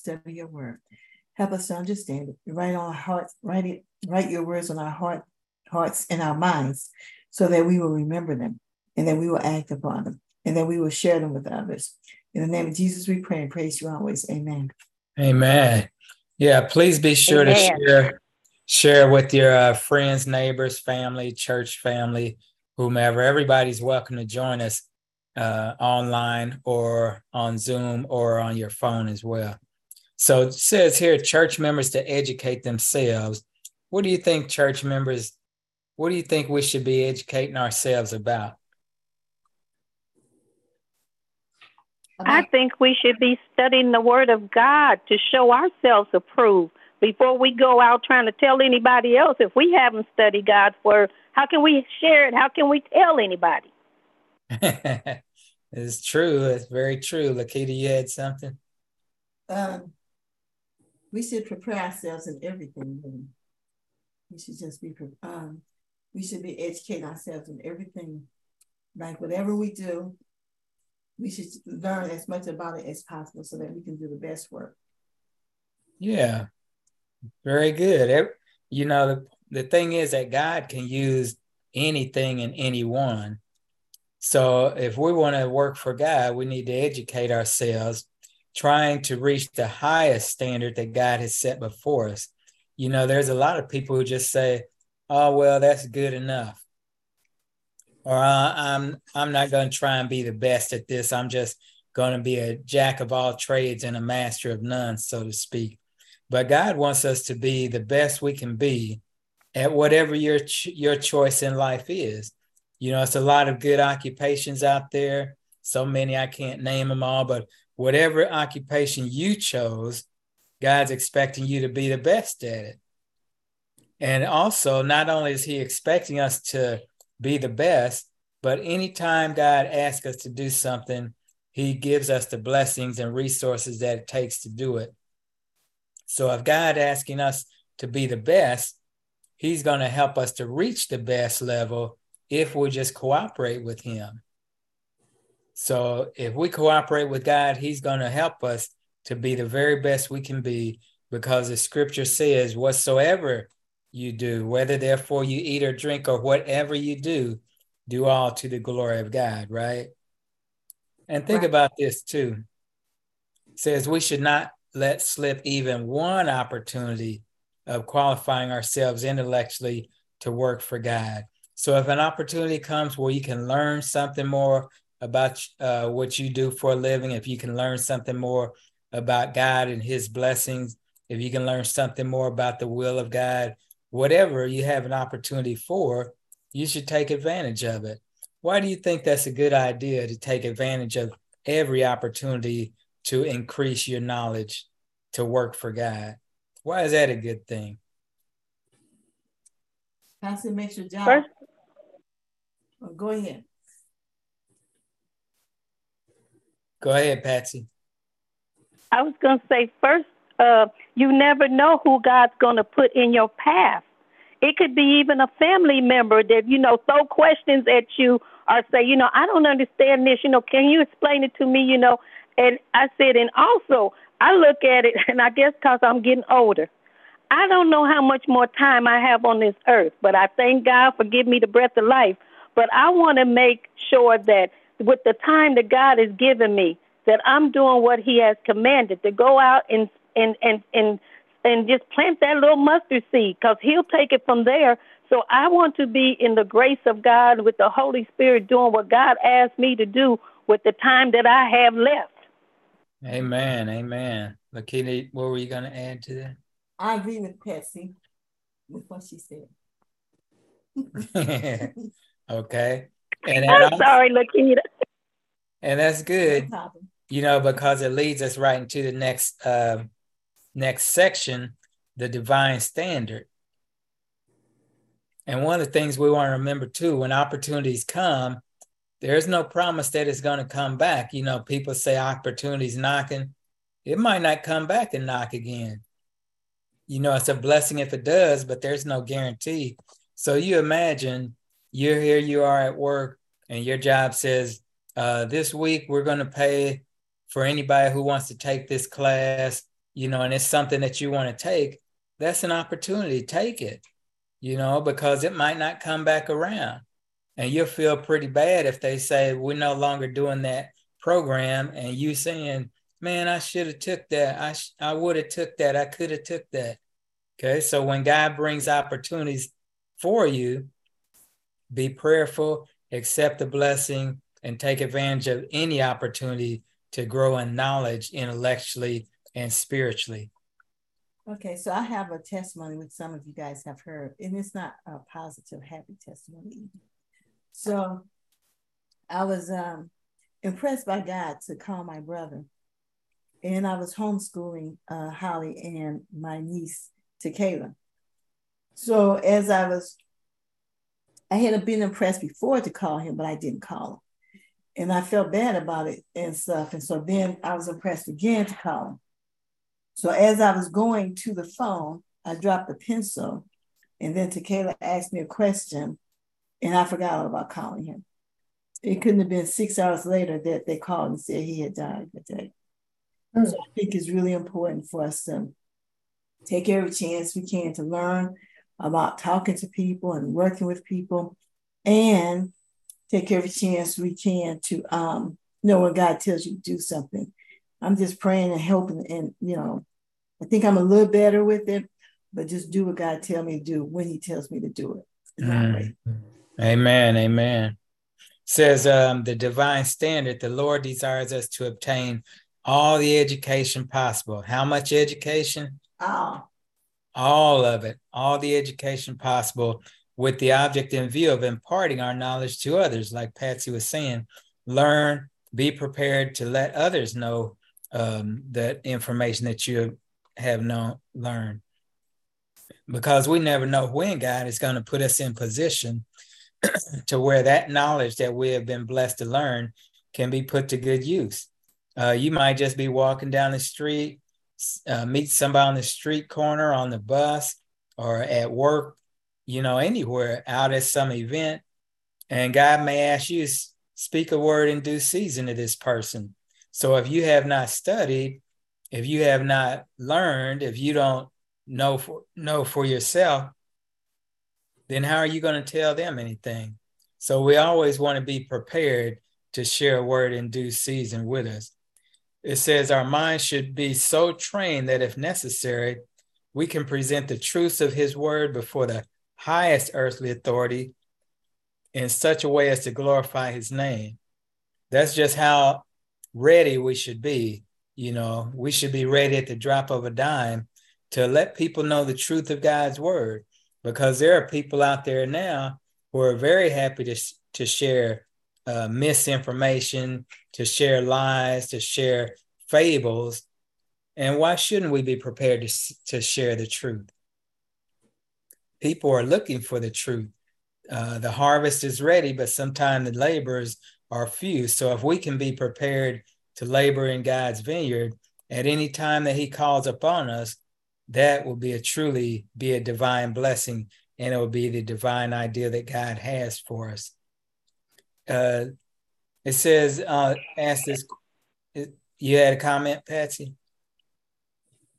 study your word. Help us to understand it. Write on our hearts, write it, write your words on our heart, hearts and our minds, so that we will remember them and that we will act upon them and that we will share them with others. In the name of Jesus, we pray and praise you always. Amen. Amen. Yeah, please be sure Amen. to share share with your uh, friends, neighbors, family, church family, whomever. Everybody's welcome to join us uh, online or on Zoom or on your phone as well. So it says here, church members to educate themselves. What do you think, church members? What do you think we should be educating ourselves about? I think we should be studying the Word of God to show ourselves approved before we go out trying to tell anybody else. If we haven't studied God's Word, how can we share it? How can we tell anybody? it's true. It's very true. Lakita, you had something? Um, we should prepare ourselves in everything. We should just be, um, we should be educating ourselves in everything. Like whatever we do, we should learn as much about it as possible so that we can do the best work. Yeah, very good. You know, the, the thing is that God can use anything and anyone. So if we want to work for God, we need to educate ourselves, trying to reach the highest standard that God has set before us. You know, there's a lot of people who just say, "Oh, well, that's good enough," or uh, "I'm I'm not going to try and be the best at this. I'm just going to be a jack of all trades and a master of none, so to speak." But God wants us to be the best we can be at whatever your your choice in life is. You know, it's a lot of good occupations out there. So many I can't name them all, but whatever occupation you chose, God's expecting you to be the best at it. And also, not only is He expecting us to be the best, but anytime God asks us to do something, He gives us the blessings and resources that it takes to do it. So if God asking us to be the best, he's going to help us to reach the best level if we just cooperate with him. So if we cooperate with God, he's going to help us to be the very best we can be because the scripture says, whatsoever you do, whether therefore you eat or drink or whatever you do, do all to the glory of God, right? And think right. about this too. It says we should not let slip even one opportunity of qualifying ourselves intellectually to work for God. So if an opportunity comes where you can learn something more about uh, what you do for a living, if you can learn something more about God and His blessings, if you can learn something more about the will of God, whatever you have an opportunity for, you should take advantage of it. Why do you think that's a good idea to take advantage of every opportunity to increase your knowledge to work for God? Why is that a good thing? Pastor makes your job. First, oh, go ahead. Go ahead, Patsy. I was going to say first, uh, you never know who God's going to put in your path. It could be even a family member that, you know, throw questions at you or say, you know, I don't understand this. You know, can you explain it to me? You know, and I said, and also, I look at it, and I guess because I'm getting older, I don't know how much more time I have on this earth, but I thank God for giving me the breath of life. But I want to make sure that with the time that God has given me, that I'm doing what He has commanded to go out and and and and and just plant that little mustard seed, because He'll take it from there. So I want to be in the grace of God with the Holy Spirit, doing what God asked me to do with the time that I have left. Amen. Amen. Lakita, what were you going to add to that? I agree with Patsy with what she said. okay. And I'm also, sorry, Lakita. And that's good. No you know, because it leads us right into the next uh, next section, the divine standard. And one of the things we want to remember too, when opportunities come, there's no promise that it's going to come back. You know, people say opportunities knocking. It might not come back and knock again. You know, it's a blessing if it does, but there's no guarantee. So you imagine you're here, you are at work, and your job says, uh, this week we're going to pay for anybody who wants to take this class you know, and it's something that you want to take, that's an opportunity. Take it, you know, because it might not come back around. And you'll feel pretty bad if they say, we're no longer doing that program and you saying, man, I should have took that. I, sh- I would have took that. I could have took that. Okay. So when God brings opportunities for you, be prayerful, accept the blessing, and take advantage of any opportunity to grow in knowledge intellectually and spiritually. Okay, so I have a testimony which some of you guys have heard, and it's not a positive, happy testimony. So I was um, impressed by God to call my brother, and I was homeschooling uh, Holly and my niece, Kayla. So as I was, I had been impressed before to call him, but I didn't call him and I felt bad about it and stuff. And so then I was impressed again to call him. So as I was going to the phone, I dropped the pencil, and then Takayla asked me a question, and I forgot all about calling him. It couldn't have been six hours later that they called and said he had died that day. Mm. So I think it's really important for us to take every chance we can to learn about talking to people and working with people and take every chance we can to um, know when God tells you to do something. I'm just praying and helping, and you know, I think I'm a little better with it, but just do what God tell me to do when He tells me to do it. Mm. Amen. Amen. Says um, the divine standard, the Lord desires us to obtain all the education possible. How much education? All. All of it, all the education possible with the object in view of imparting our knowledge to others, like Patsy was saying. Learn, be prepared to let others know um, that information that you have known, learned. Because we never know when God is going to put us in position to where that knowledge that we have been blessed to learn can be put to good use. Uh, you might just be walking down the street, uh, meet somebody on the street corner, on the bus, or at work, you know, anywhere out at some event, and God may ask you speak a word in due season to this person. So if you have not studied, if you have not learned, if you don't know for know for yourself, then how are you going to tell them anything? So we always want to be prepared to share a word in due season with us. It says our minds should be so trained that if necessary, we can present the truths of his word before the highest earthly authority in such a way as to glorify his name. That's just how ready we should be. You know, we should be ready at the drop of a dime to let people know the truth of God's word because there are people out there now who are very happy to, to share uh, misinformation, to share lies, to share fables. And why shouldn't we be prepared to, to share the truth? people are looking for the truth. Uh, the harvest is ready, but sometimes the laborers are few. So if we can be prepared to labor in God's vineyard at any time that He calls upon us, that will be a truly be a divine blessing, and it will be the divine idea that God has for us. Uh, it says, uh, "Ask this." You had a comment, Patsy?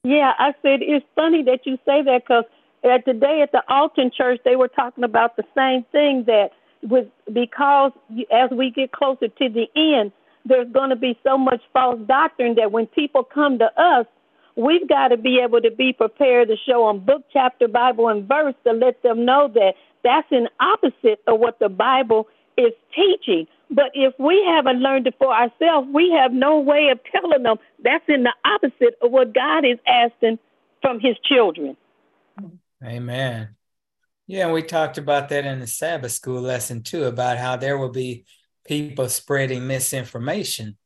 Yeah, I said it's funny that you say that because at today at the Alton Church, they were talking about the same thing that with because as we get closer to the end, there's going to be so much false doctrine that when people come to us, we've got to be able to be prepared to show them book, chapter, Bible, and verse to let them know that that's an opposite of what the Bible is teaching. But if we haven't learned it for ourselves, we have no way of telling them that's in the opposite of what God is asking from His children. Amen. Yeah, and we talked about that in the Sabbath school lesson too, about how there will be people spreading misinformation,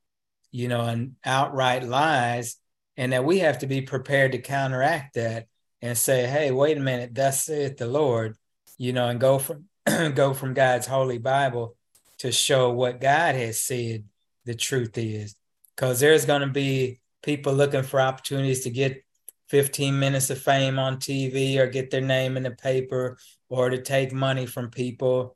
you know, and outright lies, and that we have to be prepared to counteract that and say, hey, wait a minute, thus saith the Lord, you know, and go from go from God's holy Bible to show what God has said the truth is. Because there's going to be people looking for opportunities to get 15 minutes of fame on TV or get their name in the paper or to take money from people,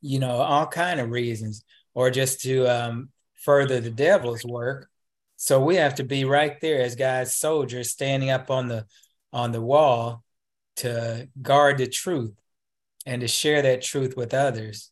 you know, all kind of reasons, or just to um, further the devil's work. So we have to be right there as God's soldiers standing up on the on the wall to guard the truth and to share that truth with others.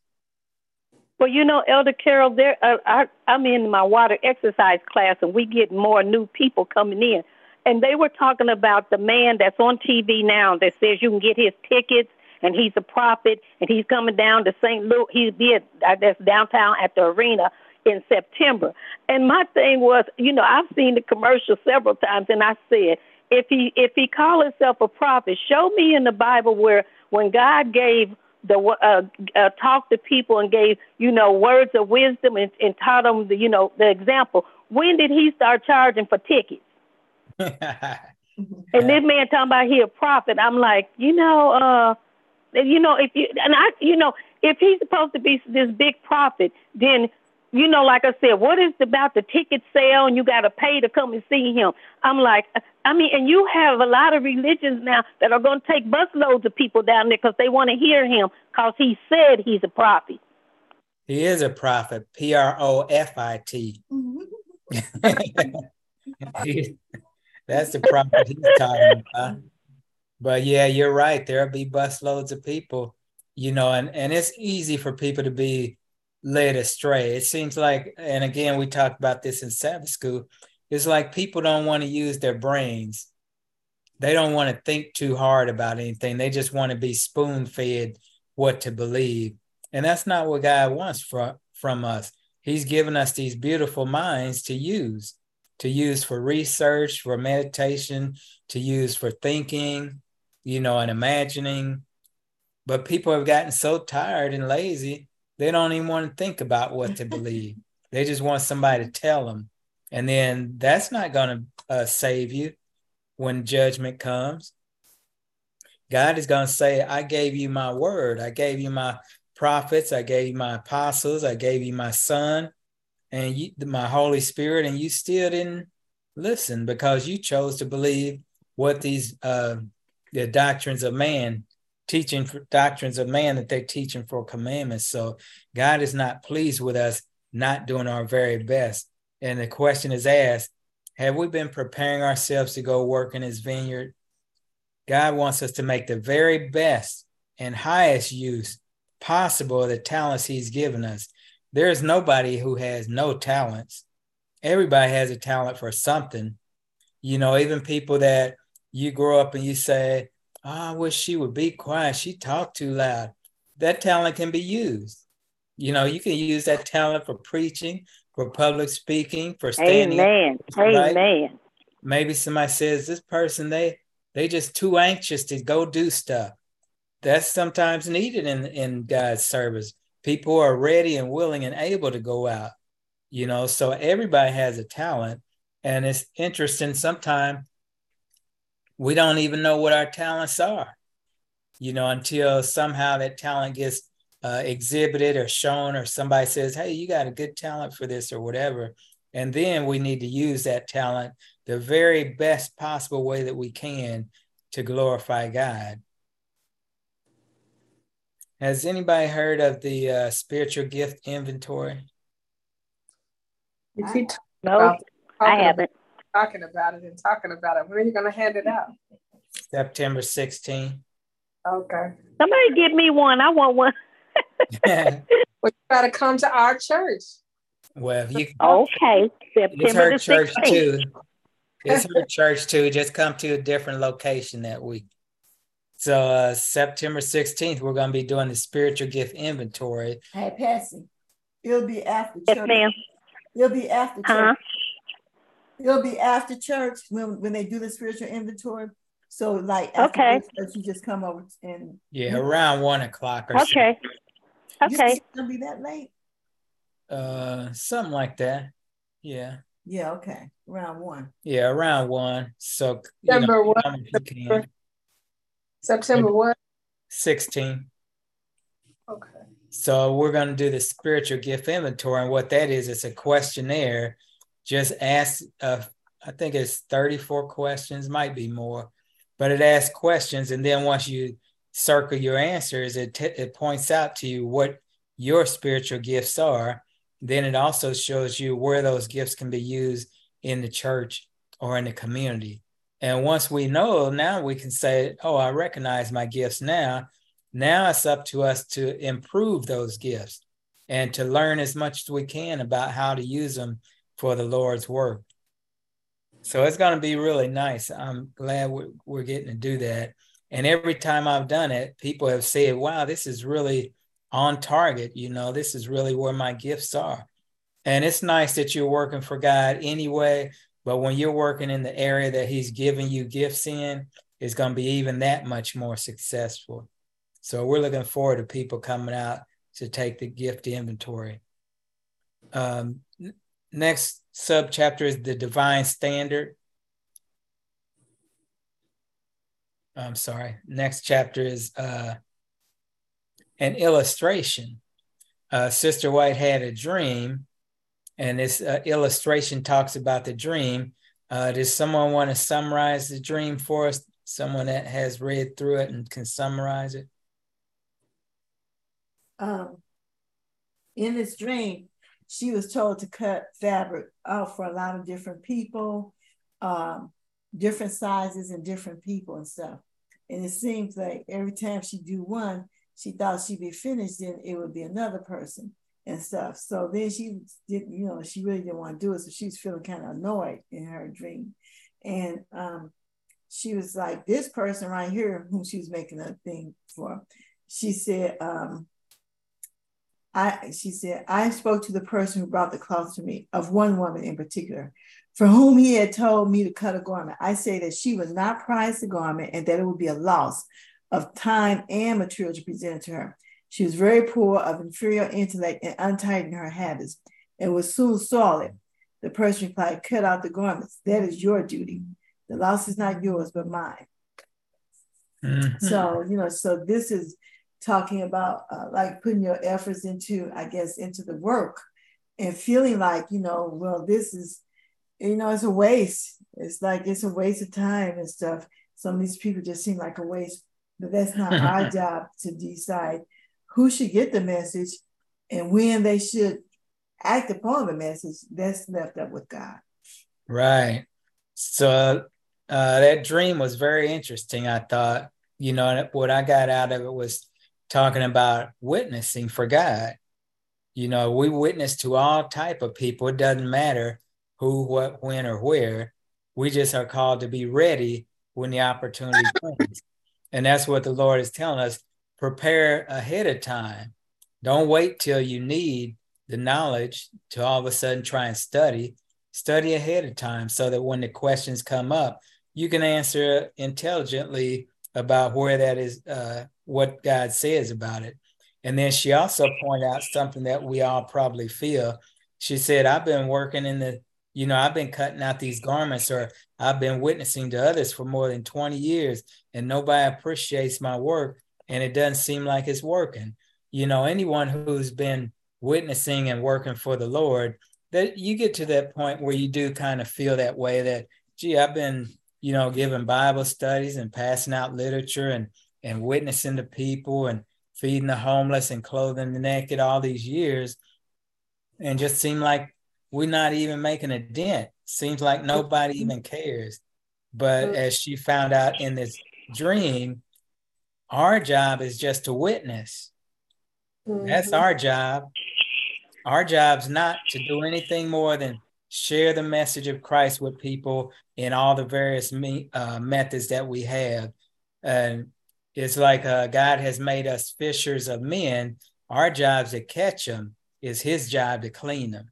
Well, you know, Elder Carol, there uh, I, I'm in my water exercise class, and we get more new people coming in, and they were talking about the man that's on TV now that says you can get his tickets, and he's a prophet, and he's coming down to St. Louis. He'll be at that's downtown at the arena in September. And my thing was, you know, I've seen the commercial several times, and I said, if he if he call himself a prophet, show me in the Bible where when God gave the uh, uh, talk to people and gave you know words of wisdom and, and taught them the you know the example. When did he start charging for tickets? and this man talking about he a prophet. I'm like, you know, uh, you know, if you and I, you know, if he's supposed to be this big prophet, then you know, like I said, what is about the ticket sale and you got to pay to come and see him? I'm like, I mean, and you have a lot of religions now that are going to take busloads of people down there because they want to hear him because he said he's a prophet. He is a prophet, P R O F I T. That's the prophet he's talking about. But yeah, you're right. There'll be busloads of people, you know, and, and it's easy for people to be led astray. It seems like, and again, we talked about this in Sabbath school. It's like people don't want to use their brains. They don't want to think too hard about anything. They just want to be spoon fed what to believe. And that's not what God wants from, from us. He's given us these beautiful minds to use, to use for research, for meditation, to use for thinking, you know, and imagining. But people have gotten so tired and lazy they don't even want to think about what to believe. they just want somebody to tell them. And then that's not going to uh, save you when judgment comes. God is going to say, I gave you my word. I gave you my prophets. I gave you my apostles. I gave you my son and you, my Holy Spirit, and you still didn't listen because you chose to believe what these uh, the doctrines of man teaching for doctrines of man that they're teaching for commandments. So God is not pleased with us not doing our very best. And the question is asked Have we been preparing ourselves to go work in his vineyard? God wants us to make the very best and highest use possible of the talents he's given us. There is nobody who has no talents. Everybody has a talent for something. You know, even people that you grow up and you say, I wish she would be quiet. She talked too loud. That talent can be used. You know, you can use that talent for preaching, for public speaking, for standing. Amen. Right? Amen. Maybe somebody says this person they they just too anxious to go do stuff. That's sometimes needed in in God's service. People are ready and willing and able to go out. You know, so everybody has a talent, and it's interesting. Sometimes we don't even know what our talents are, you know, until somehow that talent gets uh, exhibited or shown, or somebody says, Hey, you got a good talent for this or whatever. And then we need to use that talent the very best possible way that we can to glorify God. Has anybody heard of the uh, spiritual gift inventory? no, I haven't talking about it and talking about it. When are you going to hand it out? September 16th. Okay. Somebody give me one. I want one. well, you got to come to our church. Well, you okay. September it's her church 16th. too. It's her church too. Just come to a different location that week. So uh, September 16th, we're going to be doing the spiritual gift inventory. Hey, Patsy, it'll be after church. Yes, ma'am. It'll be after church. Uh-huh. It'll be after church when, when they do the spiritual inventory. So like okay, church, you just come over and yeah, around one o'clock or okay, so. okay. It's gonna be that late. Uh, something like that. Yeah. Yeah. Okay. Around one. Yeah, around one. So September what? September, September what? Sixteen. Okay. So we're going to do the spiritual gift inventory, and what that is, it's a questionnaire just ask, uh, I think it's 34 questions, might be more, but it asks questions. And then once you circle your answers, it, t- it points out to you what your spiritual gifts are. Then it also shows you where those gifts can be used in the church or in the community. And once we know, now we can say, oh, I recognize my gifts now. Now it's up to us to improve those gifts and to learn as much as we can about how to use them for the Lord's work. So it's going to be really nice. I'm glad we're, getting to do that. And every time I've done it, people have said, wow, this is really on target. You know, this is really where my gifts are. And it's nice that you're working for God anyway. But when you're working in the area that He's giving you gifts in, it's going to be even that much more successful. So we're looking forward to people coming out to take the gift inventory. Um, next subchapter is the divine standard. I'm sorry. Next chapter is uh, an illustration. Uh, Sister White had a dream, and this uh, illustration talks about the dream. Uh, does someone want to summarize the dream for us? Someone that has read through it and can summarize it? Um, in this dream, she was told to cut fabric out for a lot of different people, um, different sizes and different people and stuff. And it seems like every time she do one, she thought she'd be finished, then it would be another person and stuff. So then she didn't, you know, she really didn't want to do it. So she was feeling kind of annoyed in her dream. And um, she was like, this person right here, whom she was making a thing for, she said, um, I, she said, I spoke to the person who brought the cloth to me, of one woman in particular, for whom he had told me to cut a garment. I say that she would not prize the garment and that it would be a loss of time and material to present it to her. She was very poor, of inferior intellect, and untidy in her habits, and was soon soiled. The person replied, Cut out the garments. That is your duty. The loss is not yours, but mine. Mm-hmm. So, you know, so this is talking about uh, like putting your efforts into, I guess, into the work and feeling like, you know, well, this is, you know, it's a waste. It's like it's a waste of time and stuff. Some of these people just seem like a waste but that's not our job to decide who should get the message and when they should act upon the message. That's left up with God. Right. So uh, that dream was very interesting. I thought, you know, what I got out of it was talking about witnessing for God. You know, we witness to all type of people. It doesn't matter who, what, when, or where. We just are called to be ready when the opportunity comes. And that's what the Lord is telling us prepare ahead of time. Don't wait till you need the knowledge to all of a sudden try and study. Study ahead of time so that when the questions come up, you can answer intelligently about where that is, uh, what God says about it. And then she also pointed out something that we all probably feel. She said, I've been working in the, you know, I've been cutting out these garments or I've been witnessing to others for more than 20 years and nobody appreciates my work and it doesn't seem like it's working. You know, anyone who's been witnessing and working for the Lord, that you get to that point where you do kind of feel that way that, gee, I've been, you know, giving Bible studies and passing out literature and and witnessing to people and feeding the homeless and clothing the naked all these years and just seem like we're not even making a dent Seems like nobody mm-hmm. even cares. But as she found out in this dream, our job is just to witness. That's mm-hmm. our job. Our job's not to do anything more than share the message of Christ with people in all the various me, uh, methods that we have. And it's like uh, God has made us fishers of men. Our job's to catch them. Is His job to clean them.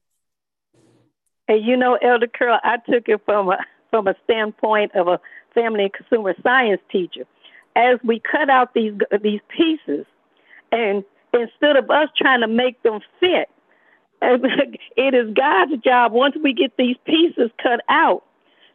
And you know, Elder Curl, I took it from a from a standpoint of a family and consumer science teacher. As we cut out these these pieces, and instead of us trying to make them fit, it is God's job once we get these pieces cut out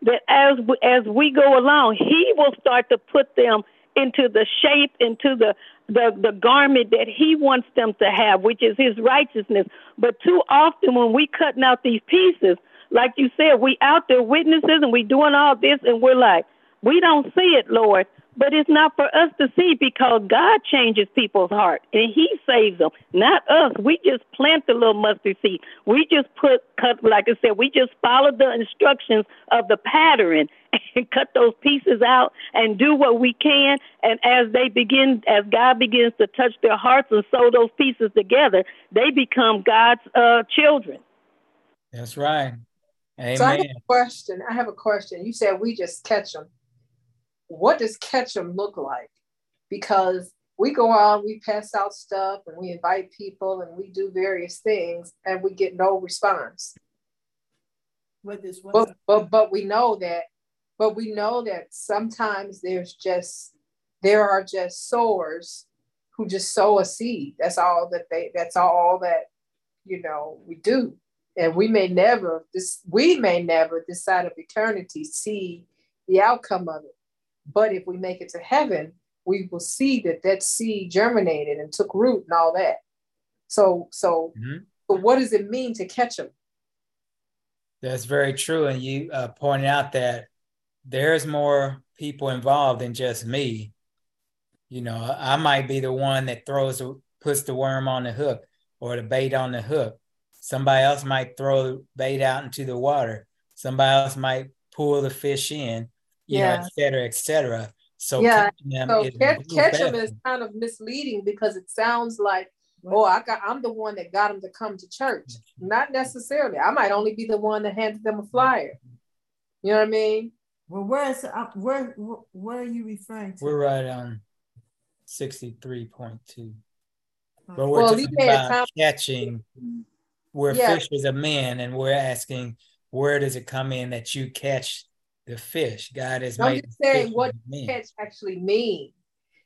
that as we, as we go along, He will start to put them into the shape, into the the the garment that He wants them to have, which is His righteousness. But too often, when we cutting out these pieces, like you said, we out there witnesses and we doing all this, and we're like, we don't see it, Lord. But it's not for us to see because God changes people's heart and He saves them, not us. We just plant the little mustard seed. We just put cut, like I said, we just follow the instructions of the pattern and cut those pieces out and do what we can. And as they begin, as God begins to touch their hearts and sew those pieces together, they become God's uh, children. That's right. Amen. So I have a question. I have a question. You said we just catch them what does catch them look like? Because we go out, we pass out stuff, and we invite people, and we do various things, and we get no response. What is what? But, but but we know that, but we know that sometimes there's just there are just sowers who just sow a seed. That's all that they. That's all that you know we do, and we may never this. We may never this side of eternity see the outcome of it. But if we make it to heaven, we will see that that seed germinated and took root and all that. So, so, mm-hmm. so what does it mean to catch them? That's very true. And you uh, pointed out that there's more people involved than just me. You know, I might be the one that throws, puts the worm on the hook or the bait on the hook. Somebody else might throw the bait out into the water. Somebody else might pull the fish in you yeah. know, et cetera, et cetera. So yeah, so catch, catch them is kind of misleading because it sounds like, oh, I got, I'm the one that got them to come to church. Mm-hmm. Not necessarily. I might only be the one that handed them a flyer. You know what I mean? Well, where's uh, where where are you referring to? We're right on sixty three point two. But we're well, talking about catching. We're yeah. fishers of men, and we're asking where does it come in that you catch the fish. God has I'm made. just saying what catch actually mean.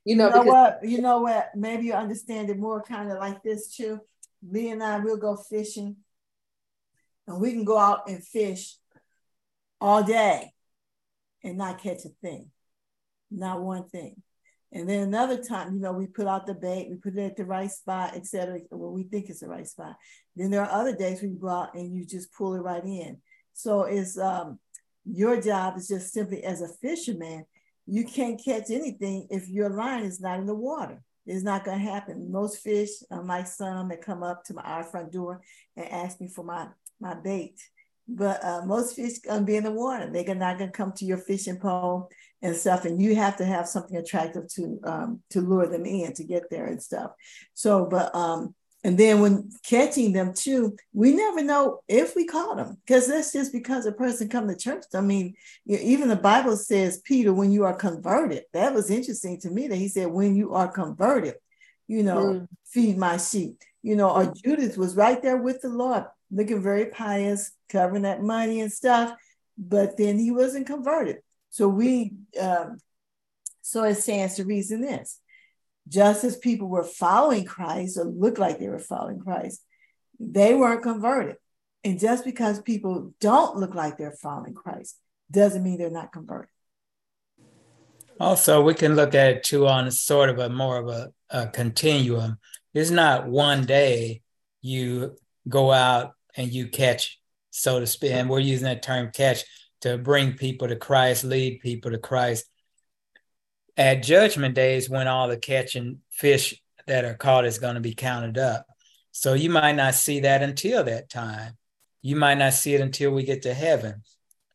You know, you know what? You know what? Maybe you understand it more kind of like this too. Me and I will go fishing, and we can go out and fish all day and not catch a thing, not one thing. And then another time, you know, we put out the bait, we put it at the right spot, etc. Well, we think it's the right spot. Then there are other days we go out and you just pull it right in. So it's um your job is just simply as a fisherman, you can't catch anything if your line is not in the water. It's not going to happen. Most fish, unlike some that come up to my our front door and ask me for my my bait, but uh, most fish gonna be in the water. They're not gonna come to your fishing pole and stuff, and you have to have something attractive to um, to lure them in to get there and stuff. So, but um, and then when catching them too, we never know if we caught them because that's just because a person come to church. I mean, even the Bible says, Peter, when you are converted, that was interesting to me that he said, when you are converted, you know, mm. feed my sheep. You know, or Judas was right there with the Lord, looking very pious, covering that money and stuff, but then he wasn't converted. So we, um, so it stands to reason this just as people were following Christ or looked like they were following Christ, they weren't converted. And just because people don't look like they're following Christ doesn't mean they're not converted. Also, we can look at it too on sort of a more of a, a continuum. It's not one day you go out and you catch, so to speak, and we're using that term catch to bring people to Christ, lead people to Christ at judgment days when all the catching fish that are caught is going to be counted up. So you might not see that until that time. You might not see it until we get to heaven.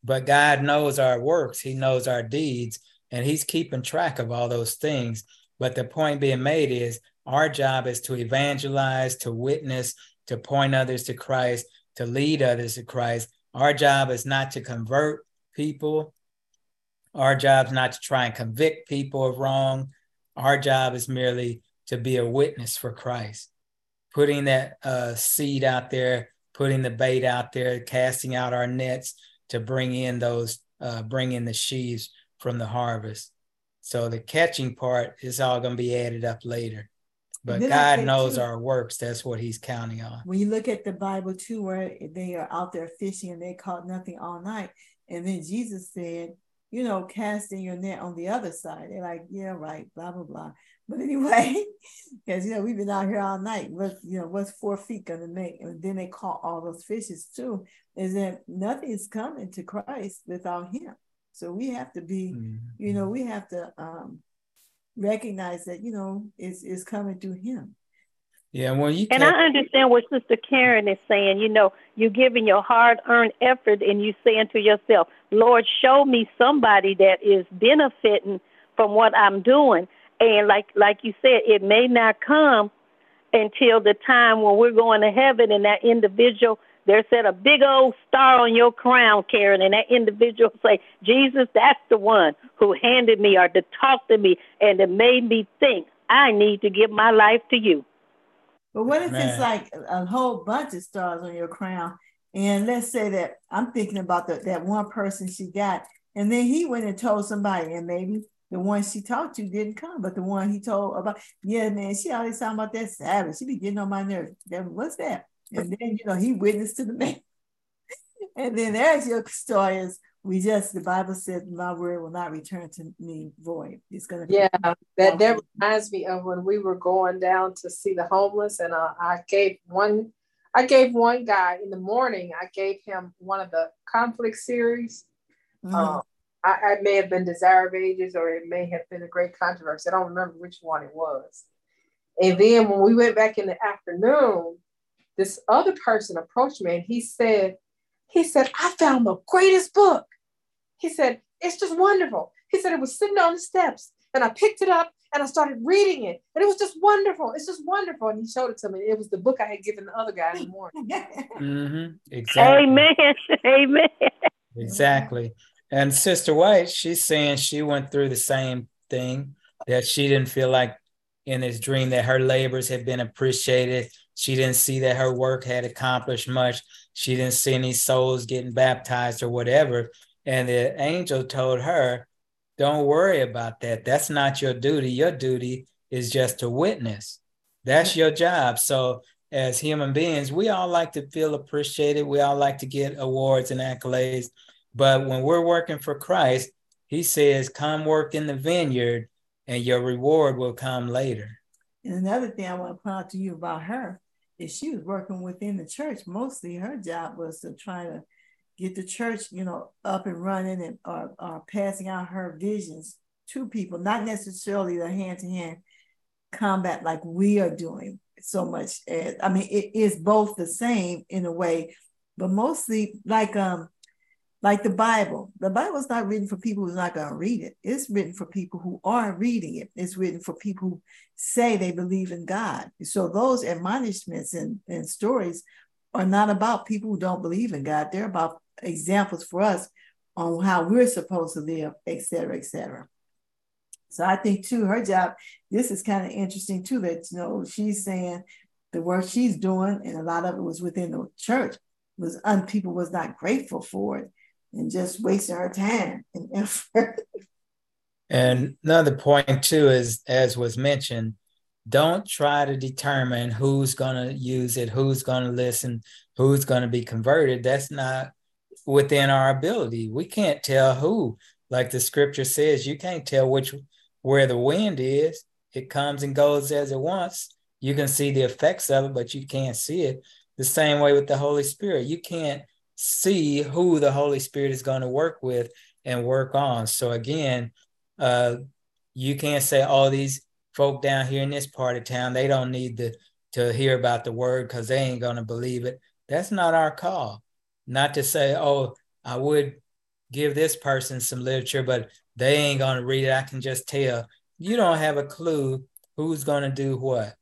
But God knows our works, He knows our deeds, and He's keeping track of all those things. But the point being made is our job is to evangelize, to witness, to point others to Christ, to lead others to Christ. Our job is not to convert people, our job is not to try and convict people of wrong. Our job is merely to be a witness for Christ, putting that uh, seed out there, putting the bait out there, casting out our nets to bring in those, uh, bring in the sheaves from the harvest. So the catching part is all going to be added up later. But God knows too, our works. That's what He's counting on. When you look at the Bible too, where they are out there fishing and they caught nothing all night, and then Jesus said, you know, casting your net on the other side. They're like, yeah, right, blah, blah, blah. But anyway, because, you know, we've been out here all night. What, you know, what's four feet going to make? And then they caught all those fishes too, is that nothing is coming to Christ without him. So we have to be, mm-hmm. you know, we have to um, recognize that, you know, it's, it's coming through him. Yeah, well, you and I understand what Sister Karen is saying. You know, you're giving your hard-earned effort, and you're saying to yourself, "Lord, show me somebody that is benefiting from what I'm doing." And like like you said, it may not come until the time when we're going to heaven, and that individual they set a big old star on your crown, Karen, and that individual say, Jesus, that's the one who handed me or to talk to me and it made me think I need to give my life to you. But what if Man. it's like a whole bunch of stars on your crown? And let's say that I'm thinking about the, that one person she got, and then he went and told somebody, and maybe the one she talked to didn't come, but the one he told about, yeah, man, she always talking about that savage. She be getting on my nerves. What's that? And then, you know, he witnessed to the man. and then there's your story is we just the Bible says my word will not return to me void. It's gonna yeah. That that reminds me of when we were going down to see the homeless, and uh, I gave one, I gave one guy in the morning. I gave him one of the conflict series. Mm-hmm. Um, I, I, may have been Desire of Ages, or it may have been a Great Controversy. I don't remember which one it was. And then when we went back in the afternoon, this other person approached me and he said, he said, I found the greatest book. He said, it's just wonderful. He said it was sitting on the steps and I picked it up and I started reading it. And it was just wonderful. It's just wonderful. And he showed it to me. It was the book I had given the other guy in the morning. mm-hmm. Exactly. Amen. Amen. Exactly. And Sister White, she's saying she went through the same thing that she didn't feel like in this dream that her labors had been appreciated she didn't see that her work had accomplished much. She didn't see any souls getting baptized or whatever. And the angel told her, Don't worry about that. That's not your duty. Your duty is just to witness. That's your job. So, as human beings, we all like to feel appreciated. We all like to get awards and accolades. But when we're working for Christ, he says, Come work in the vineyard and your reward will come later. And another thing I want to point out to you about her if she was working within the church, mostly her job was to try to get the church, you know, up and running and or, or passing out her visions to people, not necessarily the hand to hand combat like we are doing so much. As, I mean, it is both the same in a way, but mostly like um like the Bible. The Bible's not written for people who's not going to read it. It's written for people who are reading it. It's written for people who say they believe in God. So those admonishments and, and stories are not about people who don't believe in God. They're about examples for us on how we're supposed to live, et cetera, et cetera. So I think too, her job, this is kind of interesting too, that you know, she's saying the work she's doing, and a lot of it was within the church, was un people was not grateful for it and just wasting our time and effort. And another point too is, as was mentioned, don't try to determine who's going to use it, who's going to listen, who's going to be converted. That's not within our ability. We can't tell who. Like the scripture says, you can't tell which where the wind is. It comes and goes as it wants. You can see the effects of it, but you can't see it. The same way with the Holy Spirit. You can't see who the Holy Spirit is going to work with and work on. So again, uh, you can't say all these folk down here in this part of town they don't need to to hear about the word because they ain't going to believe it. That's not our call. Not to say, oh, I would give this person some literature, but they ain't going to read it. I can just tell. You don't have a clue who's going to do what.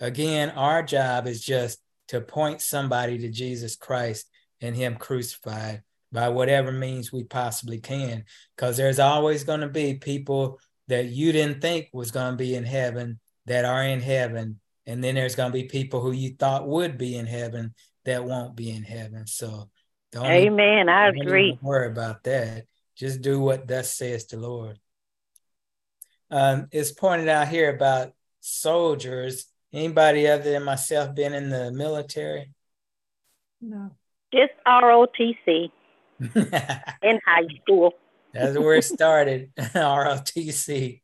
Again, our job is just to point somebody to Jesus Christ and him crucified by whatever means we possibly can. Because there's always going to be people that you didn't think was going to be in heaven that are in heaven. And then there's going to be people who you thought would be in heaven that won't be in heaven. So don't amen. Even, i agree. Don't worry about that. Just do what thus says the lord. Um, it's pointed out here about soldiers. Anybody other than myself been in the military? No just ROTC in high school. That's where it started. ROTC.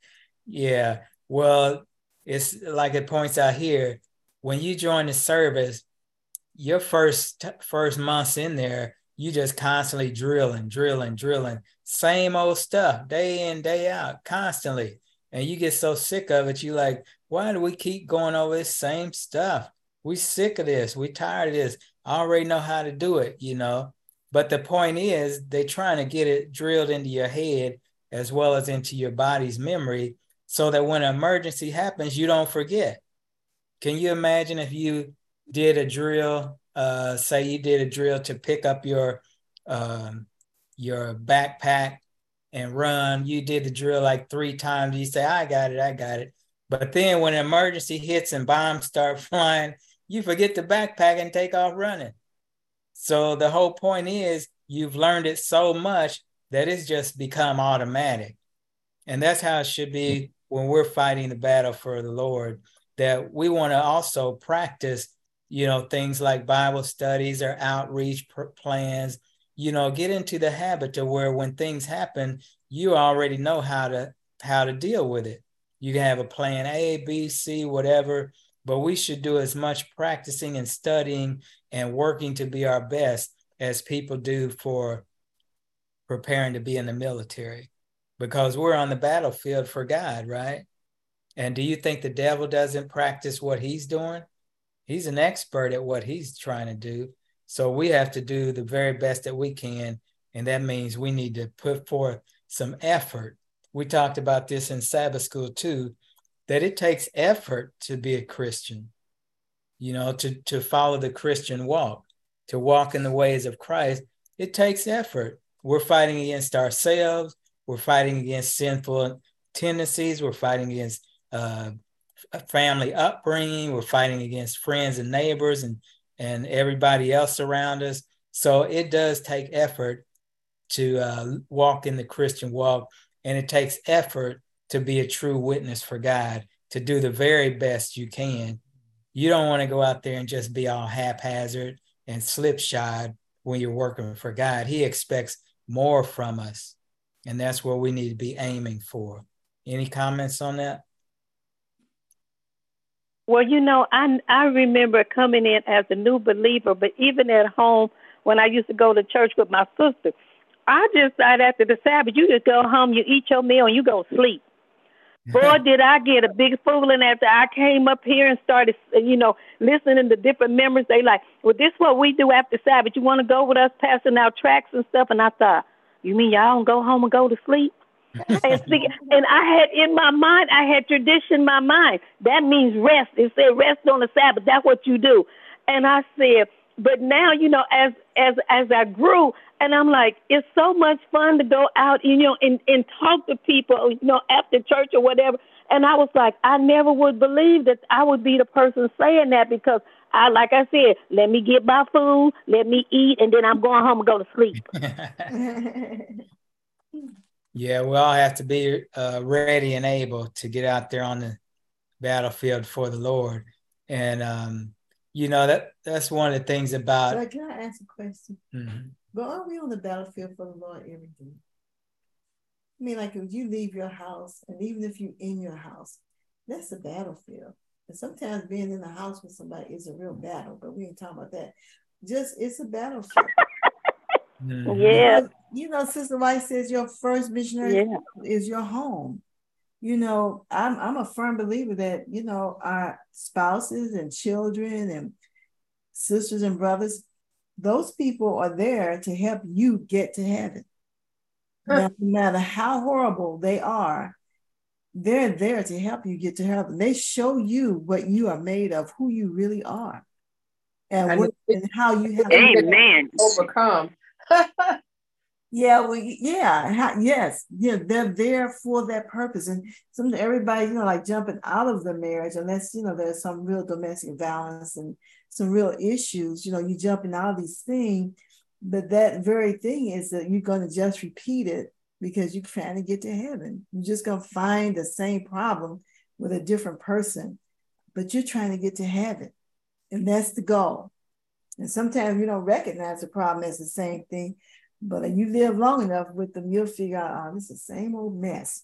Yeah. Well, it's like it points out here. When you join the service, your first first months in there, you just constantly drilling, drilling, drilling, same old stuff day in, day out, constantly. And you get so sick of it, you like, why do we keep going over this same stuff? We sick of this. We tired of this. I already know how to do it, you know. But the point is, they're trying to get it drilled into your head as well as into your body's memory so that when an emergency happens, you don't forget. Can you imagine if you did a drill, uh, say you did a drill to pick up your um, your backpack and run, you did the drill like three times, you say, I got it, I got it. But then when an emergency hits and bombs start flying, you forget the backpack and take off running. So the whole point is you've learned it so much that it's just become automatic. And that's how it should be when we're fighting the battle for the Lord, that we want to also practice, you know, things like Bible studies or outreach plans, you know, get into the habit to where when things happen, you already know how to how to deal with it. You can have a plan A, B, C, whatever, but we should do as much practicing and studying and working to be our best as people do for preparing to be in the military because we're on the battlefield for God, right? And do you think the devil doesn't practice what he's doing? He's an expert at what he's trying to do. So we have to do the very best that we can. And that means we need to put forth some effort. We talked about this in Sabbath school too, that it takes effort to be a Christian, you know, to, to follow the Christian walk, to walk in the ways of Christ. It takes effort. We're fighting against ourselves. We're fighting against sinful tendencies. We're fighting against uh, family upbringing. We're fighting against friends and neighbors and, and everybody else around us. So it does take effort to uh, walk in the Christian walk, and it takes effort to be a true witness for God, to do the very best you can. You don't want to go out there and just be all haphazard and slipshod when you're working for God. He expects more from us. And that's where we need to be aiming for. Any comments on that? Well, you know, I I remember coming in as a new believer, but even at home when I used to go to church with my sister, I just thought after the Sabbath, you just go home, you eat your meal, and you go sleep. Boy, did I get a big fooling after I came up here and started, you know, listening to different members. They like, well, this is what we do after Sabbath. You want to go with us passing out tracks and stuff? And I thought, you mean y'all don't go home and go to sleep? and, see, and I had in my mind, I had tradition in my mind. That means rest. It said rest on the Sabbath. That's what you do. And I said, but now, you know, as as as I grew, and I'm like, it's so much fun to go out, you know, and and talk to people, you know, after church or whatever. And I was like, I never would believe that I would be the person saying that because I, like I said, let me get my food, let me eat, and then I'm going home and go to sleep. yeah, we all have to be uh, ready and able to get out there on the battlefield for the Lord. And um, you know that that's one of the things about. But can I ask a question? Mm-hmm. But are we on the battlefield for the Lord every day? I mean, like if you leave your house, and even if you're in your house, that's a battlefield. And sometimes being in the house with somebody is a real battle, but we ain't talking about that. Just it's a battlefield. Mm-hmm. Yeah. You know, Sister White says your first missionary yeah. is your home. You know, I'm I'm a firm believer that, you know, our spouses and children and sisters and brothers, those people are there to help you get to heaven. no matter how horrible they are, they're there to help you get to heaven. They show you what you are made of, who you really are, and, what, and how you have Amen. overcome. yeah, well, yeah, yes, yeah. They're there for that purpose, and some everybody, you know, like jumping out of the marriage, unless you know there's some real domestic violence and some real issues. You know, you jumping out of these things, but that very thing is that you're going to just repeat it because you're trying to get to heaven. You're just going to find the same problem with a different person, but you're trying to get to heaven. And that's the goal. And sometimes you don't recognize the problem as the same thing, but you live long enough with them, you'll figure out, oh, this is the same old mess.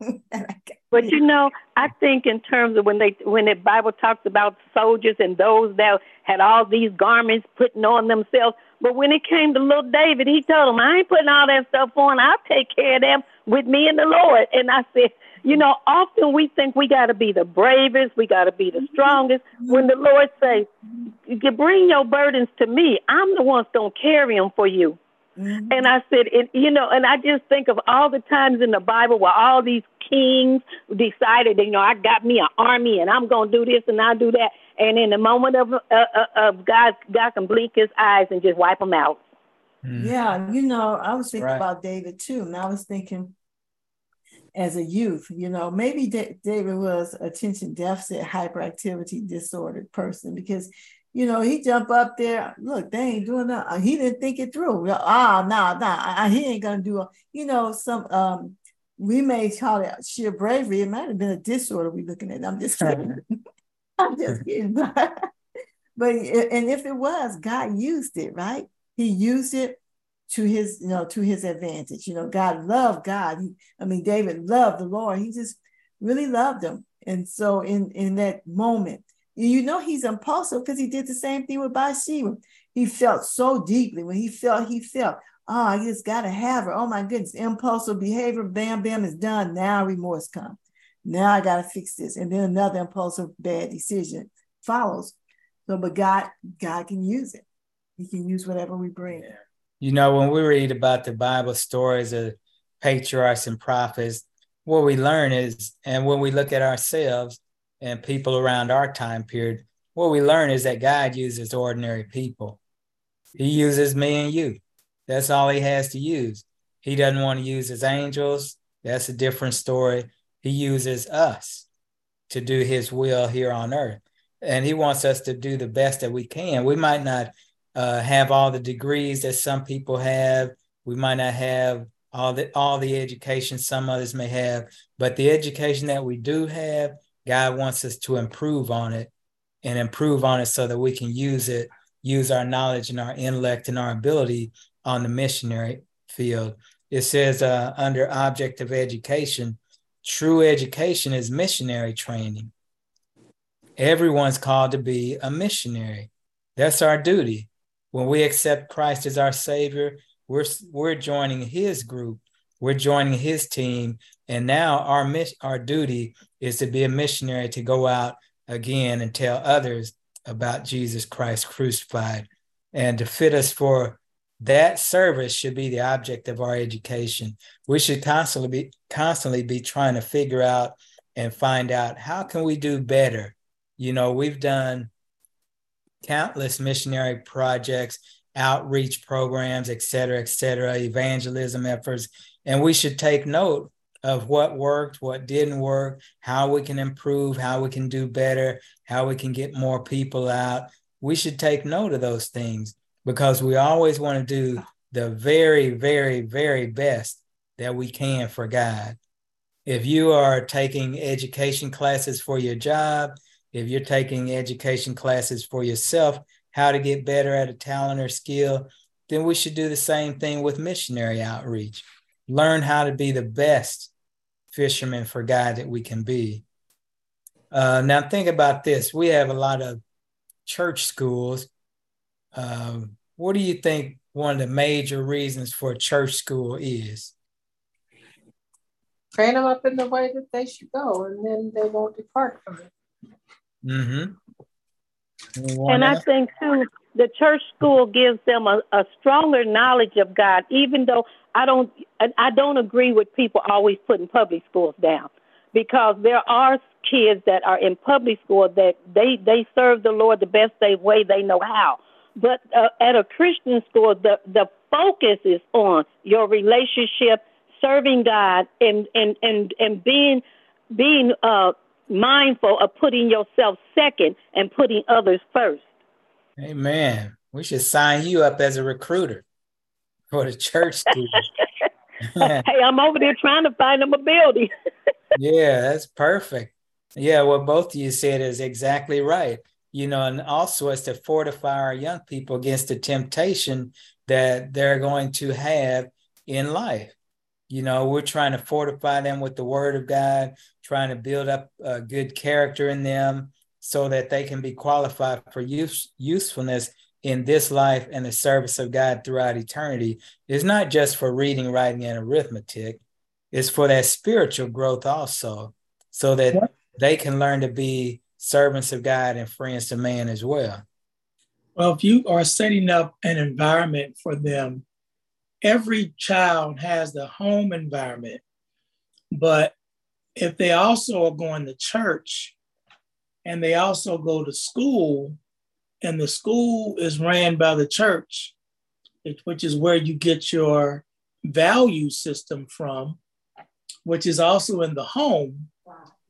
but you know, I think in terms of when they when the Bible talks about soldiers and those that had all these garments putting on themselves, but when it came to little David, he told him, I ain't putting all that stuff on. I'll take care of them with me and the Lord. And I said, you know, often we think we got to be the bravest, we got to be the mm-hmm. strongest. When the Lord says, "You bring your burdens to me," I'm the one's gonna carry them for you. Mm-hmm. And I said, and, you know, and I just think of all the times in the Bible where all these kings decided, you know, I got me an army and I'm going to do this and I'll do that. And in the moment of uh, uh, of God, God can blink His eyes and just wipe them out. Mm. Yeah, you know, I was thinking right. about David too, and I was thinking as a youth, you know, maybe D- David was attention deficit hyperactivity disordered person because you know, he jump up there. Look, they ain't doing that. He didn't think it through. Ah, oh, nah, nah, he ain't gonna do. A, you know, some um, we may call it sheer bravery. It might have been a disorder we looking at. I'm just kidding. I'm just kidding. but and if it was, God used it, right? He used it to his, you know, to his advantage. You know, God loved God. He, I mean, David loved the Lord. He just really loved him. And so in in that moment, you know he's impulsive because he did the same thing with Bathsheba. He felt so deeply when he felt he felt, oh, I just gotta have her. Oh my goodness, impulsive behavior, bam, bam, is done. Now remorse comes. Now I gotta fix this. And then another impulsive bad decision follows. So, but God, God can use it. He can use whatever we bring. You know, when we read about the Bible stories of patriarchs and prophets, what we learn is, and when we look at ourselves, and people around our time period, what we learn is that God uses ordinary people. He uses me and you. That's all he has to use. He doesn't want to use his angels. That's a different story. He uses us to do his will here on earth. And he wants us to do the best that we can. We might not uh, have all the degrees that some people have. We might not have all the all the education some others may have, but the education that we do have, God wants us to improve on it and improve on it so that we can use it, use our knowledge and our intellect and our ability on the missionary field. It says uh, under object of education, true education is missionary training. Everyone's called to be a missionary. That's our duty. When we accept Christ as our Savior, we're, we're joining His group, we're joining His team, and now our our duty is to be a missionary to go out again and tell others about Jesus Christ crucified. And to fit us for that service should be the object of our education. We should constantly be constantly be trying to figure out and find out how can we do better. You know, we've done countless missionary projects, outreach programs, et cetera, et cetera, evangelism efforts, and we should take note of what worked, what didn't work, how we can improve, how we can do better, how we can get more people out. We should take note of those things because we always want to do the very, very, very best that we can for God. If you are taking education classes for your job, if you're taking education classes for yourself, how to get better at a talent or skill, then we should do the same thing with missionary outreach. Learn how to be the best fishermen for God that we can be. Uh, now, think about this. We have a lot of church schools. Um, what do you think one of the major reasons for a church school is? Train them up in the way that they should go, and then they won't depart from it. Mm-hmm. And I think too, the church school gives them a, a stronger knowledge of God, even though I don't I don't agree with people always putting public schools down because there are kids that are in public school that they they serve the Lord the best they way they know how. But uh, at a Christian school, the the focus is on your relationship, serving God, and and and and being being uh, mindful of putting yourself second and putting others first. Amen. We should sign you up as a recruiter for the church hey, I'm over there trying to find them a building. yeah, that's perfect. Yeah, what both of you said is exactly right. You know, and also is to fortify our young people against the temptation that they're going to have in life. You know, we're trying to fortify them with the word of God, trying to build up a good character in them so that they can be qualified for use, usefulness in this life and the service of God throughout eternity. is not just for reading, writing, and arithmetic, it's for that spiritual growth also, so that they can learn to be servants of God and friends to man as well. Well, if you are setting up an environment for them, every child has the home environment. But if they also are going to church and they also go to school, and the school is ran by the church, which is where you get your value system from, which is also in the home,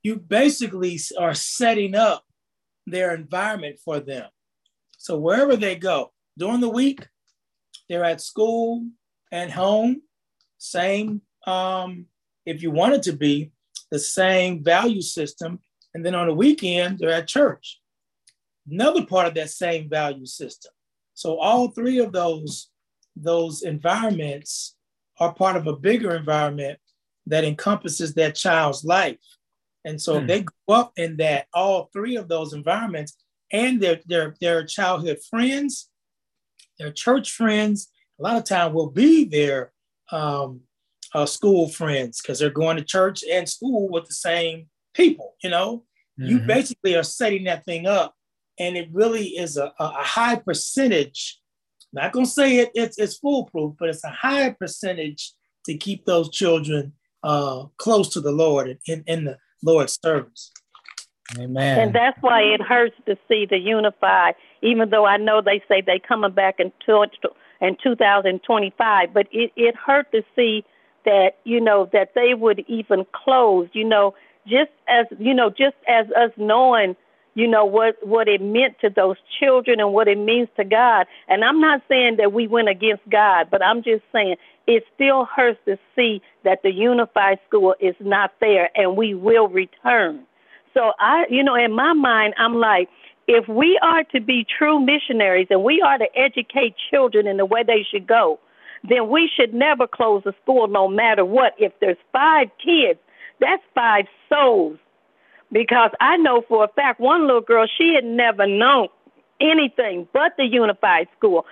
you basically are setting up their environment for them. So wherever they go during the week, they're at school and home, same, um, if you want it to be, the same value system. And then on the weekend, they're at church. Another part of that same value system. So all three of those, those environments are part of a bigger environment that encompasses that child's life. And so hmm. they grow up in that, all three of those environments, and their their their childhood friends, their church friends. A lot of time will be their um, uh, school friends because they're going to church and school with the same people. You know, mm-hmm. you basically are setting that thing up, and it really is a, a high percentage. Not gonna say it, it's it's foolproof, but it's a high percentage to keep those children uh, close to the Lord in, in the Lord's service. Amen. And that's why it hurts to see the unified, even though I know they say they coming back in, two, in 2025, but it, it hurt to see that, you know, that they would even close, you know, just as, you know, just as us knowing, you know, what, what it meant to those children and what it means to God. And I'm not saying that we went against God, but I'm just saying it still hurts to see that the unified school is not there and we will return so I, you know, in my mind, I'm like, if we are to be true missionaries and we are to educate children in the way they should go, then we should never close a school no matter what. If there's five kids, that's five souls. Because I know for a fact one little girl, she had never known anything but the unified school.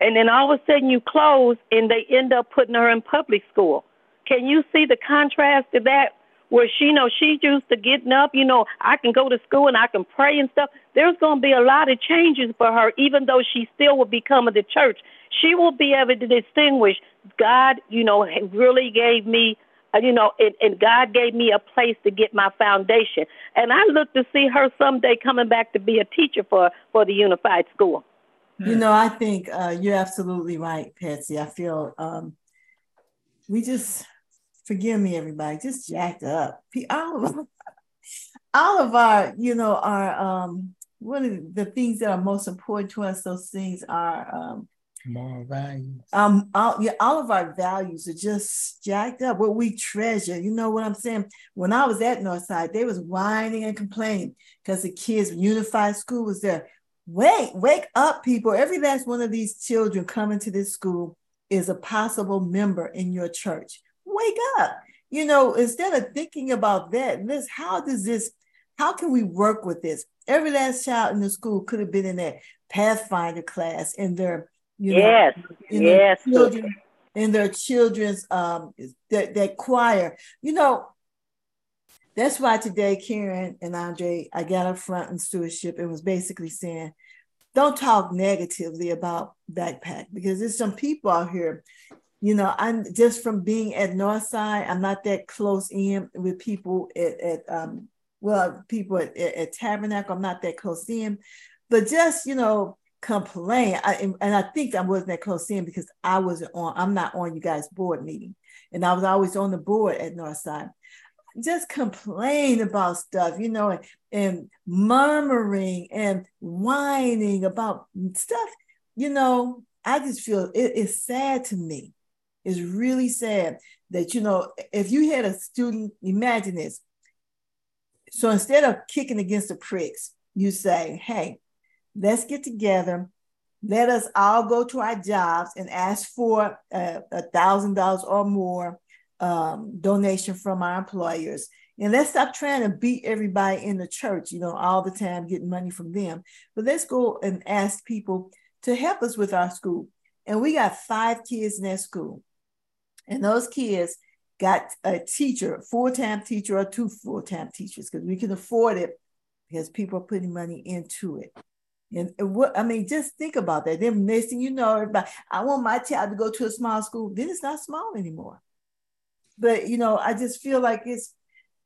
And then all of a sudden you close and they end up putting her in public school. Can you see the contrast to that? where she you know she's used to getting up, you know, I can go to school and I can pray and stuff. There's going to be a lot of changes for her, even though she still will be coming to church. She will be able to distinguish God, you know, really gave me, you know, and, and God gave me a place to get my foundation. And I look to see her someday coming back to be a teacher for for the unified school. You know, I think uh, you're absolutely right, Patsy. I feel um, we just forgive me, everybody, just jacked up. All of, all of our, you know, our um, what are the things that are most important to us? Those things are um, moral values. Um, all, yeah, all of our values are just jacked up. What we treasure, you know what I'm saying? When I was at Northside, they was whining and complaining because the kids unified school was there. Wait, wake up, people! Every last one of these children coming to this school is a possible member in your church wake up. You know, instead of thinking about that, this how does this, how can we work with this? Every last child in the school could have been in that Pathfinder class in their, you know, yes, in yes. Their children, in their children's um that, that choir. You know, that's why today Karen and Andre, I got up front in stewardship and was basically saying, don't talk negatively about backpack because there's some people out here you know, I'm just from being at Northside, I'm not that close in with people at, at um, well, people at, at, at, Tabernacle, I'm not that close in, but just, you know, complain. I, and, I think I wasn't that close in because I wasn't on, I'm not on you guys' board meeting. And I was always on the board at Northside. Just complain about stuff, you know, and, and murmuring and whining about stuff, you know, I just feel it, it's sad to me It's really sad that, you know, if you had a student, imagine this. So instead of kicking against the pricks, you say, hey, let's get together. Let us all go to our jobs and ask for a thousand dollars or more um, donation from our employers. And let's stop trying to beat everybody in the church, you know, all the time getting money from them. But let's go and ask people to help us with our school. And we got five kids in that school. And those kids got a teacher, full-time teacher or two full-time teachers, because we can afford it because people are putting money into it. And what I mean, just think about that. Then next thing you know, everybody, I want my child to go to a small school. Then it's not small anymore. But you know, I just feel like it's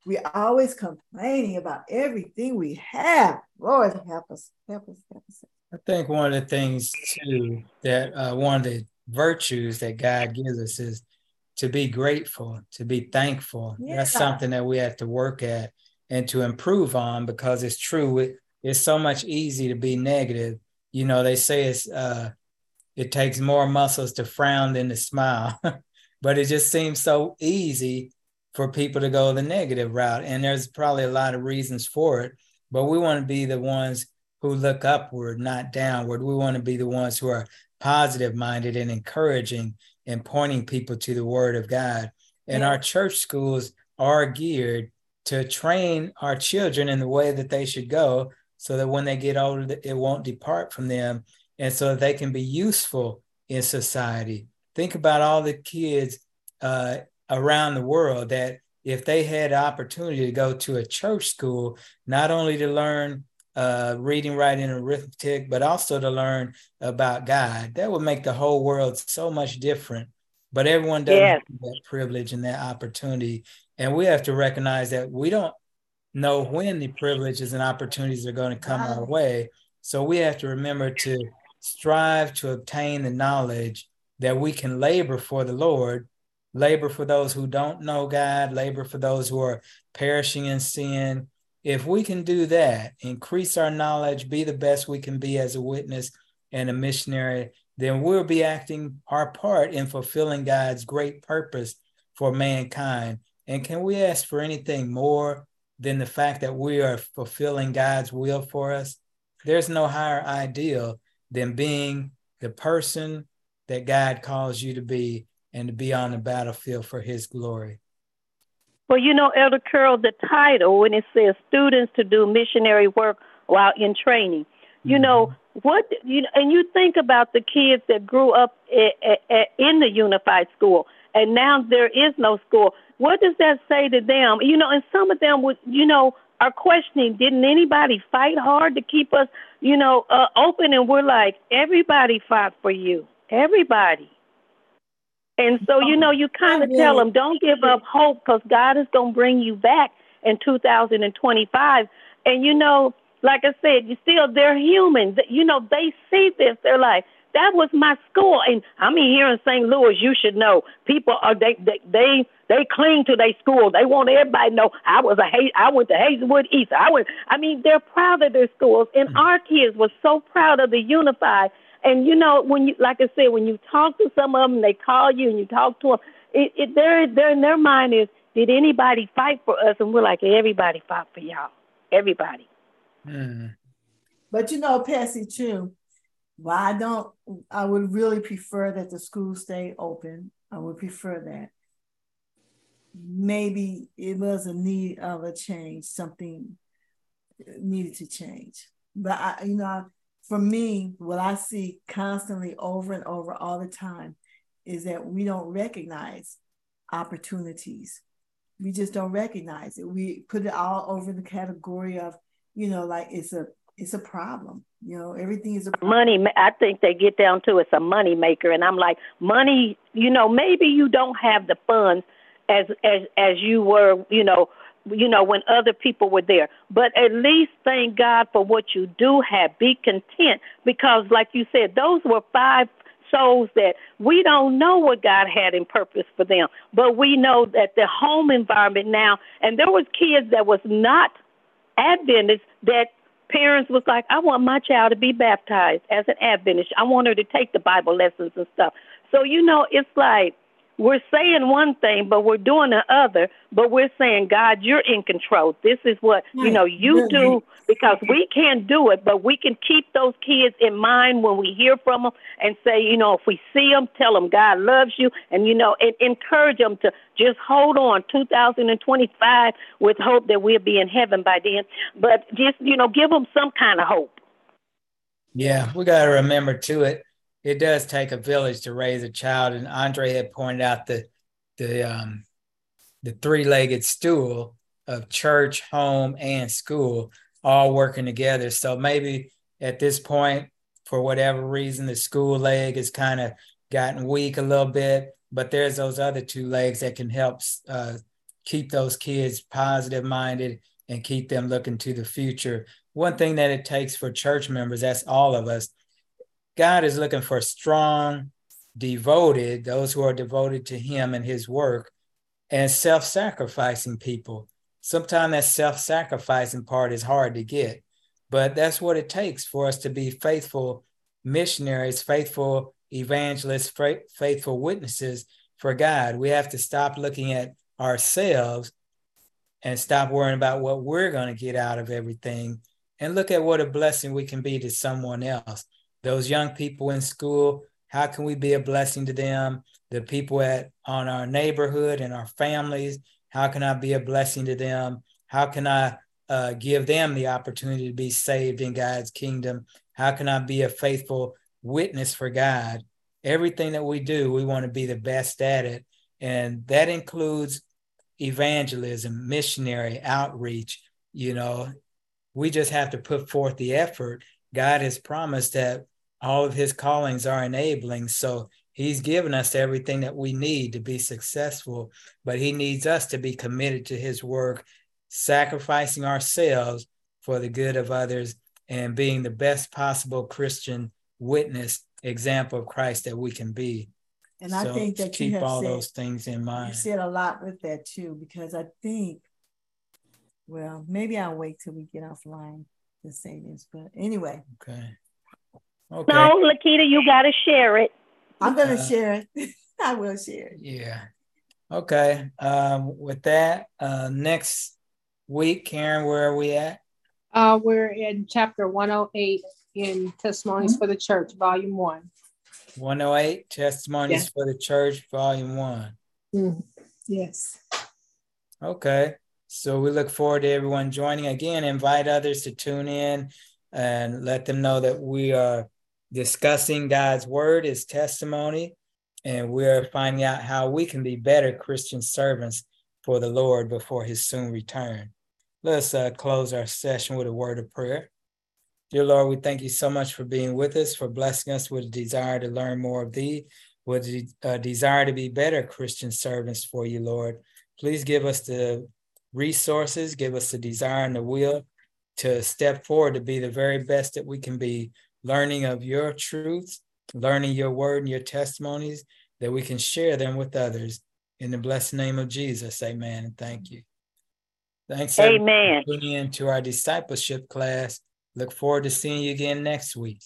we always complaining about everything we have. Lord help us, help us, help us. I think one of the things too that uh, one of the virtues that God gives us is to be grateful, to be thankful. Yeah. That's something that we have to work at and to improve on because it's true. It, it's so much easy to be negative. You know, they say it's uh, it takes more muscles to frown than to smile, but it just seems so easy for people to go the negative route. And there's probably a lot of reasons for it, but we want to be the ones who look upward, not downward. We want to be the ones who are positive minded and encouraging and pointing people to the word of God. And yeah. our church schools are geared to train our children in the way that they should go so that when they get older, it won't depart from them and so they can be useful in society. Think about all the kids uh, around the world that if they had opportunity to go to a church school, not only to learn uh, reading, writing, and arithmetic, but also to learn about God, that would make the whole world so much different. But everyone doesn't yes. have that privilege and that opportunity. And we have to recognize that we don't know when the privileges and opportunities are going to come wow. our way. So we have to remember to strive to obtain the knowledge that we can labor for the Lord labor for those who don't know God, labor for those who are perishing in sin. If we can do that, increase our knowledge, be the best we can be as a witness and a missionary, then we'll be acting our part in fulfilling God's great purpose for mankind. And can we ask for anything more than the fact that we are fulfilling God's will for us? There's no higher ideal than being the person that God calls you to be and to be on the battlefield for his glory. Well, you know, Elder Carroll, the title, when it says students to do missionary work while in training, you mm-hmm. know, what, you and you think about the kids that grew up in the unified school, and now there is no school. What does that say to them? You know, and some of them would, you know, are questioning, didn't anybody fight hard to keep us, you know, uh, open? And we're like, everybody fought for you. Everybody. And so, you know, you kind of tell them, don't give up hope because God is going to bring you back in 2025. And, you know, like I said, you still, they're human. You know, they see this. They're like, that was my school. And I mean, here in St. Louis, you should know people are, they, they, they, they cling to their school. They want everybody to know I was a, I went to Hazelwood East. I went, I mean, they're proud of their schools. And mm-hmm. our kids were so proud of the Unified and you know, when you, like I said, when you talk to some of them, they call you and you talk to them. It, it, their, their, in their mind is, did anybody fight for us? And we're like, everybody fought for y'all. Everybody. Mm. But you know, Patsy, too. Well, I don't. I would really prefer that the school stay open. I would prefer that. Maybe it was a need of a change. Something needed to change. But I, you know, for me, what I see constantly over and over all the time is that we don't recognize opportunities. We just don't recognize it. We put it all over the category of, you know, like it's a it's a problem. You know, everything is a money. I think they get down to it's a money maker, and I'm like, money. You know, maybe you don't have the funds as as as you were, you know, you know, when other people were there. But at least thank God for what you do have. Be content because, like you said, those were five souls that we don't know what God had in purpose for them, but we know that the home environment now, and there was kids that was not Adventist that parents was like, I want my child to be baptized as an Adventist. I want her to take the Bible lessons and stuff. So you know, it's like we're saying one thing, but we're doing the other. But we're saying, God, you're in control. This is what you know you do because we can't do it, but we can keep those kids in mind when we hear from them and say, you know, if we see them, tell them God loves you, and you know, and encourage them to just hold on. 2025 with hope that we'll be in heaven by then, but just you know, give them some kind of hope. Yeah, we got to remember to it it does take a village to raise a child. And Andre had pointed out the the um, the three legged stool of church, home, and school all working together. So maybe at this point, for whatever reason, the school leg has kind of gotten weak a little bit, but there's those other two legs that can help uh, keep those kids positive minded and keep them looking to the future. One thing that it takes for church members, that's all of us, God is looking for strong, devoted, those who are devoted to Him and His work, and self sacrificing people. Sometimes that self sacrificing part is hard to get, but that's what it takes for us to be faithful missionaries, faithful evangelists, faithful witnesses for God. We have to stop looking at ourselves and stop worrying about what we're going to get out of everything and look at what a blessing we can be to someone else those young people in school how can we be a blessing to them? The people at on our neighborhood and our families how can i be a blessing to them? How can i uh, give them the opportunity to be saved in god's kingdom? How can i be a faithful witness for god? Everything that we do we want to be the best at it. And that includes evangelism missionary outreach you know. We just have to put forth the effort. God has promised that all of his callings are enabling. So he's given us everything that we need to be successful, but he needs us to be committed to his work, sacrificing ourselves for the good of others and being the best possible Christian witness example of Christ that we can be. And so I think that keep all said, those things in mind. You said a lot with that too, because I think, well, maybe I'll wait till we get offline to say this, but anyway. Okay. Okay. No, Lakita, you got to share it. I'm going to uh, share it. I will share it. Yeah. Okay. Um, with that, uh, next week, Karen, where are we at? Uh, we're in chapter 108 in Testimonies mm-hmm. for the Church, volume one. 108 Testimonies yeah. for the Church, volume one. Mm-hmm. Yes. Okay. So we look forward to everyone joining again. Invite others to tune in and let them know that we are discussing God's word, his testimony, and we're finding out how we can be better Christian servants for the Lord before his soon return. Let's uh, close our session with a word of prayer. Dear Lord, we thank you so much for being with us, for blessing us with a desire to learn more of thee, with a desire to be better Christian servants for you, Lord. Please give us the resources, give us the desire and the will to step forward to be the very best that we can be learning of your truths, learning your word and your testimonies, that we can share them with others. In the blessed name of Jesus, amen. And thank you. Thanks amen. for tuning in to our discipleship class. Look forward to seeing you again next week.